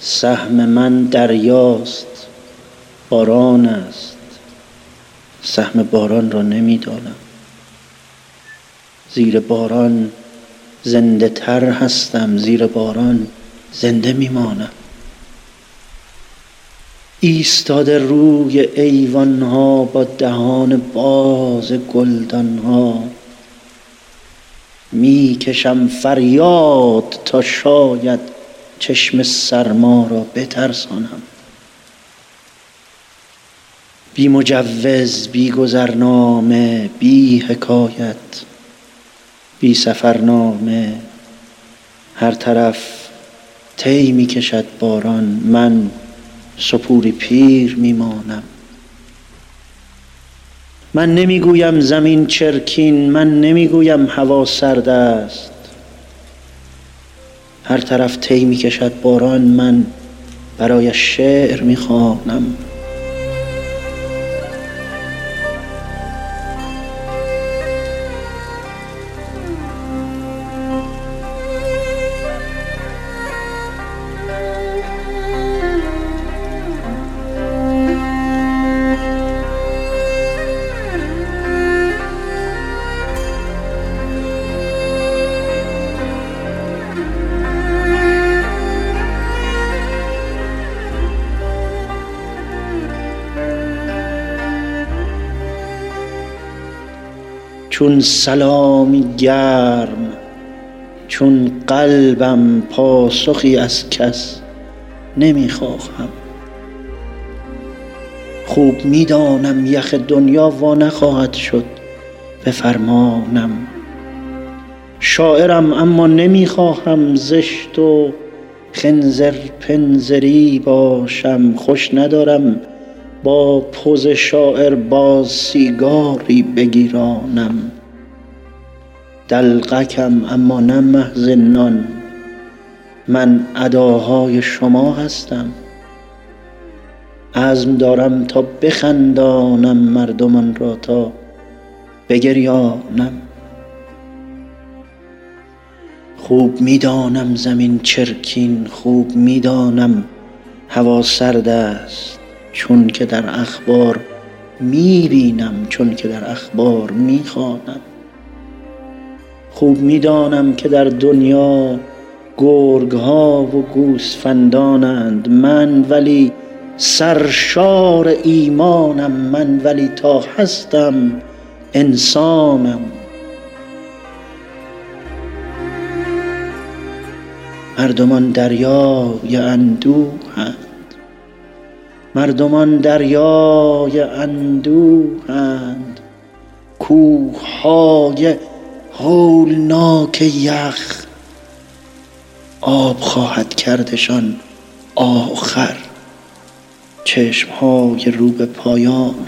سهم من دریاست باران است. سهم باران را نمی‌دانم. زیر باران زنده تر هستم زیر باران زنده میمانم. ایستاده روی ایوان ها با دهان باز گلدان ها می کشم فریاد تا شاید چشم سرما را بترسانم. بی مجوز بی گذرنامه بی حکایت بی سفرنامه هر طرف طی می کشد باران من سپوری پیر می مانم من نمی‌گویم زمین چرکین من نمی‌گویم هوا سرد است. هر طرف طی کشد باران من برای شعر می چون سلامی گرم چون قلبم پاسخی از کس نمی خواهم خوب می دانم یخ دنیا وا نخواهد شد به فرمانم شاعرم اما نمی خواهم زشت و خنزر پنزری باشم خوش ندارم با پز شاعر باز سیگاری بگیرانم. دلقکم اما نه محض نان. من اداهای شما هستم. عزم دارم تا بخندانم مردمان را تا بگریانم. خوب می دانم زمین چرکین خوب می دانم هوا سرد است. چون که در اخبار می بینم چون که در اخبار می خوانم خوب می دانم که در دنیا گرگ ها و گوسفندانند من ولی سرشار ایمانم من ولی تا هستم انسانم. مردمان دریای اندوهند مردمان دریای اندوهند کوههای هولناک یخ آب خواهد کردشان آخر. چشمهای رو به پایانم